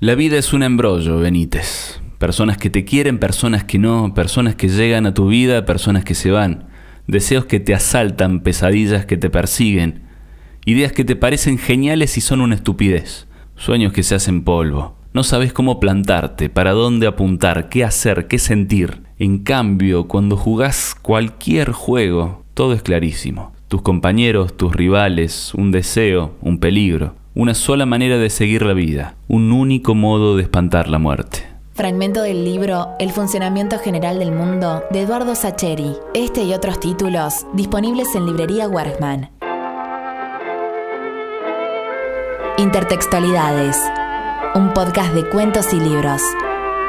La vida es un embrollo, Benítez. Personas que te quieren, personas que no, personas que llegan a tu vida, personas que se van. Deseos que te asaltan, pesadillas que te persiguen. Ideas que te parecen geniales y son una estupidez. Sueños que se hacen polvo. No sabes cómo plantarte, para dónde apuntar, qué hacer, qué sentir. En cambio, cuando jugás cualquier juego, todo es clarísimo. Tus compañeros, tus rivales, un deseo, un peligro. Una sola manera de seguir la vida, un único modo de espantar la muerte. Fragmento del libro El funcionamiento general del mundo de Eduardo Sacheri. Este y otros títulos disponibles en librería Wergman. Intertextualidades. Un podcast de cuentos y libros.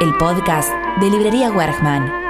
El podcast de librería Wergman.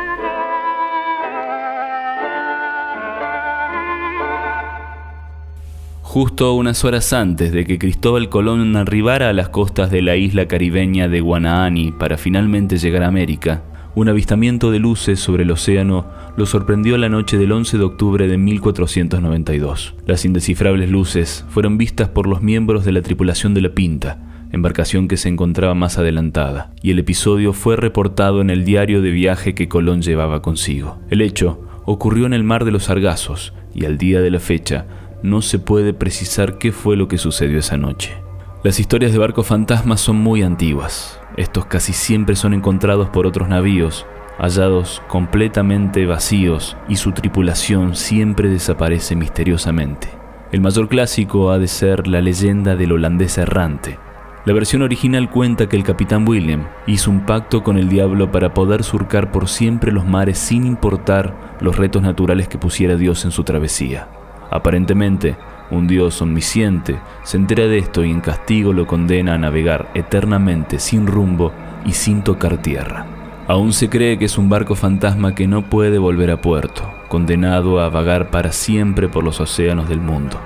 Justo unas horas antes de que Cristóbal Colón arribara a las costas de la isla caribeña de Guanaani para finalmente llegar a América, un avistamiento de luces sobre el océano lo sorprendió la noche del 11 de octubre de 1492. Las indescifrables luces fueron vistas por los miembros de la tripulación de la Pinta, embarcación que se encontraba más adelantada, y el episodio fue reportado en el diario de viaje que Colón llevaba consigo. El hecho ocurrió en el mar de los Sargazos, y al día de la fecha no se puede precisar qué fue lo que sucedió esa noche. Las historias de barcos fantasmas son muy antiguas. Estos casi siempre son encontrados por otros navíos, hallados completamente vacíos y su tripulación siempre desaparece misteriosamente. El mayor clásico ha de ser la leyenda del holandés errante. La versión original cuenta que el capitán William hizo un pacto con el diablo para poder surcar por siempre los mares sin importar los retos naturales que pusiera Dios en su travesía. Aparentemente, un Dios omnisciente se entera de esto y en castigo lo condena a navegar eternamente sin rumbo y sin tocar tierra. Aún se cree que es un barco fantasma que no puede volver a puerto, condenado a vagar para siempre por los océanos del mundo.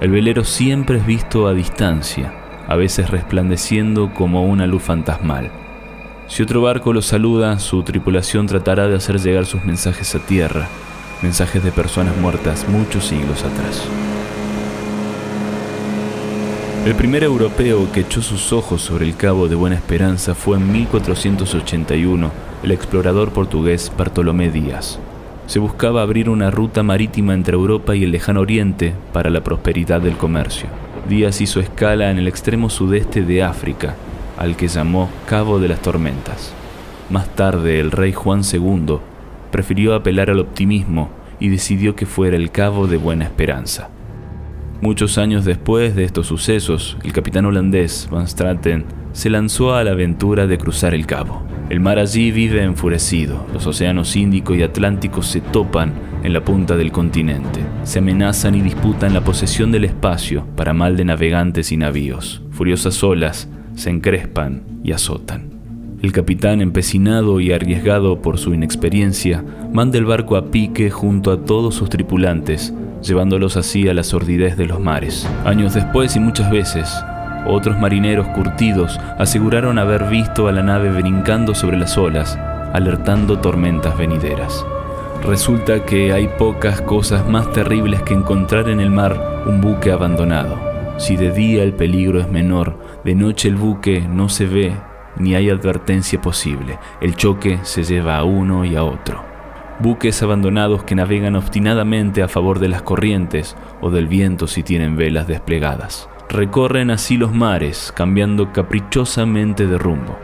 El velero siempre es visto a distancia, a veces resplandeciendo como una luz fantasmal. Si otro barco lo saluda, su tripulación tratará de hacer llegar sus mensajes a tierra, mensajes de personas muertas muchos siglos atrás. El primer europeo que echó sus ojos sobre el Cabo de Buena Esperanza fue en 1481 el explorador portugués Bartolomé Díaz. Se buscaba abrir una ruta marítima entre Europa y el lejano Oriente para la prosperidad del comercio. Díaz hizo escala en el extremo sudeste de África, al que llamó Cabo de las Tormentas. Más tarde el rey Juan II prefirió apelar al optimismo y decidió que fuera el Cabo de Buena Esperanza. Muchos años después de estos sucesos, el capitán holandés Van Straten se lanzó a la aventura de cruzar el cabo. El mar allí vive enfurecido, los océanos Índico y Atlántico se topan en la punta del continente, se amenazan y disputan la posesión del espacio para mal de navegantes y navíos. Furiosas olas se encrespan y azotan. El capitán, empecinado y arriesgado por su inexperiencia, manda el barco a pique junto a todos sus tripulantes llevándolos así a la sordidez de los mares. Años después y muchas veces, otros marineros curtidos aseguraron haber visto a la nave brincando sobre las olas, alertando tormentas venideras. Resulta que hay pocas cosas más terribles que encontrar en el mar un buque abandonado. Si de día el peligro es menor, de noche el buque no se ve ni hay advertencia posible. El choque se lleva a uno y a otro buques abandonados que navegan obstinadamente a favor de las corrientes o del viento si tienen velas desplegadas. Recorren así los mares, cambiando caprichosamente de rumbo.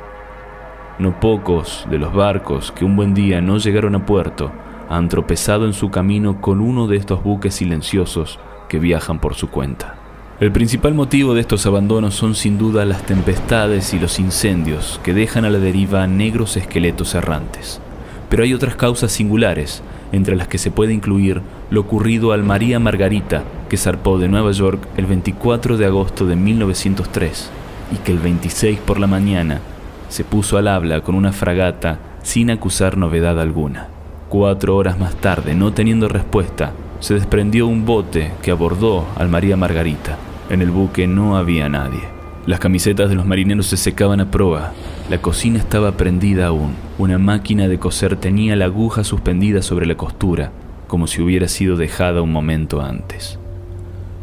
No pocos de los barcos que un buen día no llegaron a puerto han tropezado en su camino con uno de estos buques silenciosos que viajan por su cuenta. El principal motivo de estos abandonos son sin duda las tempestades y los incendios que dejan a la deriva negros esqueletos errantes. Pero hay otras causas singulares, entre las que se puede incluir lo ocurrido al María Margarita, que zarpó de Nueva York el 24 de agosto de 1903 y que el 26 por la mañana se puso al habla con una fragata sin acusar novedad alguna. Cuatro horas más tarde, no teniendo respuesta, se desprendió un bote que abordó al María Margarita. En el buque no había nadie. Las camisetas de los marineros se secaban a proa. La cocina estaba prendida aún. Una máquina de coser tenía la aguja suspendida sobre la costura, como si hubiera sido dejada un momento antes.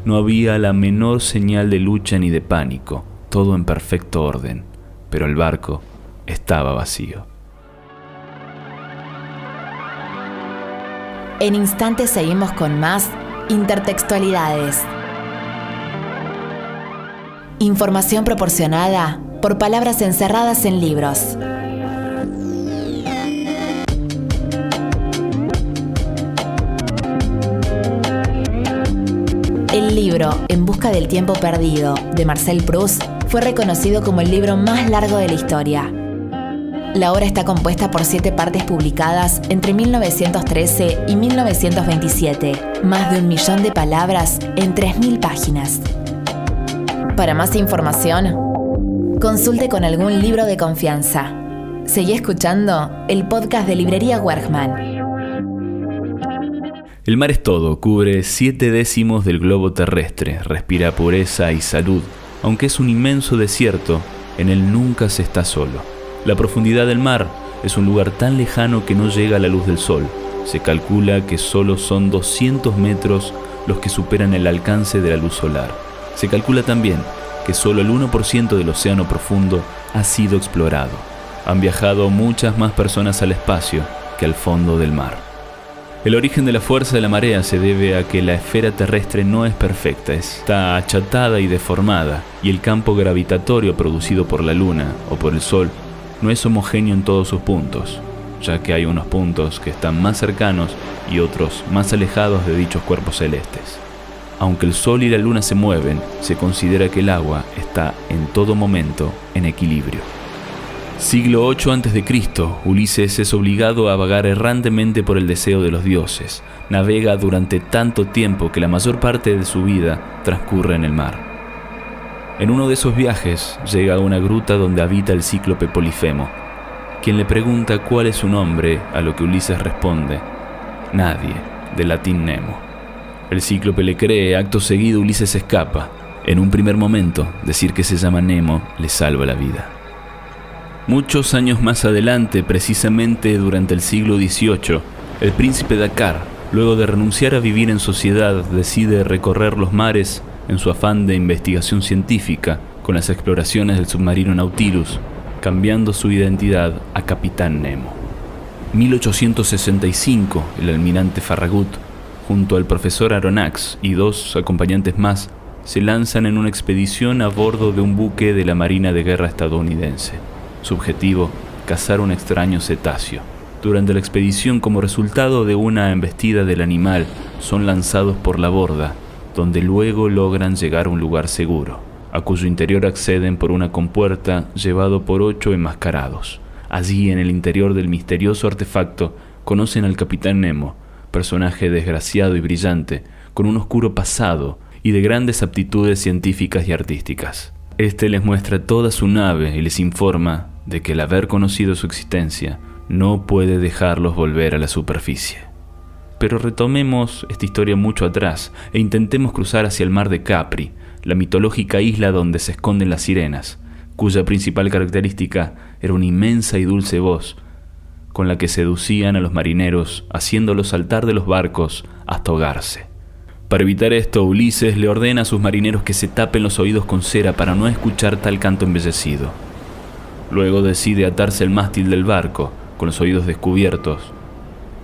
No había la menor señal de lucha ni de pánico, todo en perfecto orden. pero el barco estaba vacío. En instantes seguimos con más intertextualidades. Información proporcionada por palabras encerradas en libros. El libro En Busca del Tiempo Perdido de Marcel Proust fue reconocido como el libro más largo de la historia. La obra está compuesta por siete partes publicadas entre 1913 y 1927, más de un millón de palabras en 3.000 páginas. Para más información, consulte con algún libro de confianza. Seguí escuchando el podcast de Librería Wergman. El mar es todo, cubre siete décimos del globo terrestre, respira pureza y salud. Aunque es un inmenso desierto, en él nunca se está solo. La profundidad del mar es un lugar tan lejano que no llega a la luz del sol. Se calcula que solo son 200 metros los que superan el alcance de la luz solar. Se calcula también que solo el 1% del océano profundo ha sido explorado. Han viajado muchas más personas al espacio que al fondo del mar. El origen de la fuerza de la marea se debe a que la esfera terrestre no es perfecta, está achatada y deformada, y el campo gravitatorio producido por la luna o por el sol no es homogéneo en todos sus puntos, ya que hay unos puntos que están más cercanos y otros más alejados de dichos cuerpos celestes. Aunque el Sol y la Luna se mueven, se considera que el agua está en todo momento en equilibrio. Siglo 8 a.C., Ulises es obligado a vagar errantemente por el deseo de los dioses. Navega durante tanto tiempo que la mayor parte de su vida transcurre en el mar. En uno de esos viajes llega a una gruta donde habita el cíclope Polifemo, quien le pregunta cuál es su nombre, a lo que Ulises responde, Nadie, de latín Nemo. El cíclope le cree, acto seguido Ulises escapa. En un primer momento, decir que se llama Nemo le salva la vida. Muchos años más adelante, precisamente durante el siglo XVIII, el príncipe Dakar, luego de renunciar a vivir en sociedad, decide recorrer los mares en su afán de investigación científica con las exploraciones del submarino Nautilus, cambiando su identidad a Capitán Nemo. 1865, el almirante Farragut, junto al profesor Aronnax y dos acompañantes más, se lanzan en una expedición a bordo de un buque de la Marina de Guerra estadounidense. Su objetivo, cazar un extraño cetáceo. Durante la expedición, como resultado de una embestida del animal, son lanzados por la borda donde luego logran llegar a un lugar seguro, a cuyo interior acceden por una compuerta llevado por ocho enmascarados. Allí, en el interior del misterioso artefacto, conocen al capitán Nemo, personaje desgraciado y brillante, con un oscuro pasado y de grandes aptitudes científicas y artísticas. Este les muestra toda su nave y les informa de que el haber conocido su existencia no puede dejarlos volver a la superficie. Pero retomemos esta historia mucho atrás e intentemos cruzar hacia el mar de Capri, la mitológica isla donde se esconden las sirenas, cuya principal característica era una inmensa y dulce voz, con la que seducían a los marineros, haciéndolos saltar de los barcos hasta ahogarse. Para evitar esto, Ulises le ordena a sus marineros que se tapen los oídos con cera para no escuchar tal canto embellecido. Luego decide atarse el mástil del barco, con los oídos descubiertos,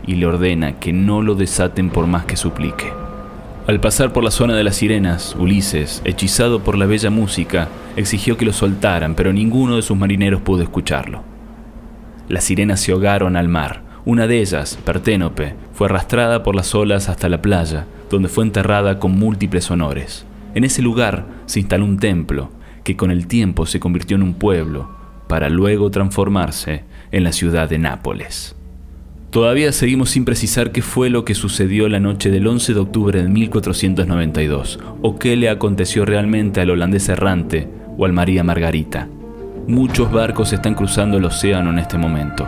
y le ordena que no lo desaten por más que suplique. Al pasar por la zona de las sirenas, Ulises, hechizado por la bella música, exigió que lo soltaran, pero ninguno de sus marineros pudo escucharlo. Las sirenas se ahogaron al mar. Una de ellas, Perténope, fue arrastrada por las olas hasta la playa, donde fue enterrada con múltiples honores. En ese lugar se instaló un templo, que con el tiempo se convirtió en un pueblo, para luego transformarse en la ciudad de Nápoles. Todavía seguimos sin precisar qué fue lo que sucedió la noche del 11 de octubre de 1492, o qué le aconteció realmente al holandés errante o al María Margarita. Muchos barcos están cruzando el océano en este momento.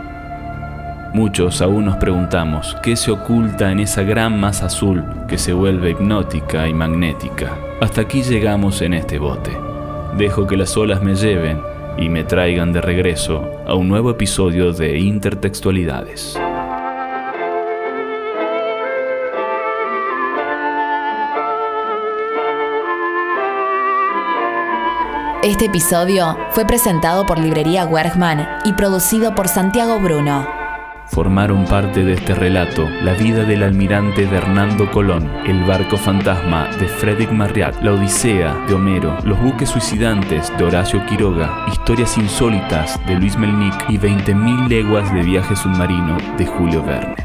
Muchos aún nos preguntamos qué se oculta en esa gran masa azul que se vuelve hipnótica y magnética. Hasta aquí llegamos en este bote. Dejo que las olas me lleven y me traigan de regreso a un nuevo episodio de Intertextualidades. Este episodio fue presentado por Librería Wergman y producido por Santiago Bruno. Formaron parte de este relato la vida del almirante de Hernando Colón, el barco fantasma de Frédéric Marriott, la Odisea de Homero, los buques suicidantes de Horacio Quiroga, historias insólitas de Luis Melnick y 20.000 leguas de viaje submarino de Julio Verne.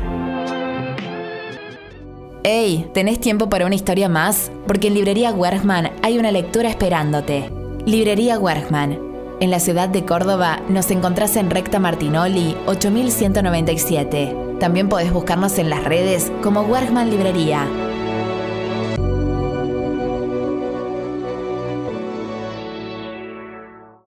Hey, ¿tenés tiempo para una historia más? Porque en Librería Wergman hay una lectura esperándote. Librería Wergman en la ciudad de Córdoba nos encontrás en Recta Martinoli 8197. También podés buscarnos en las redes como Wergman Librería.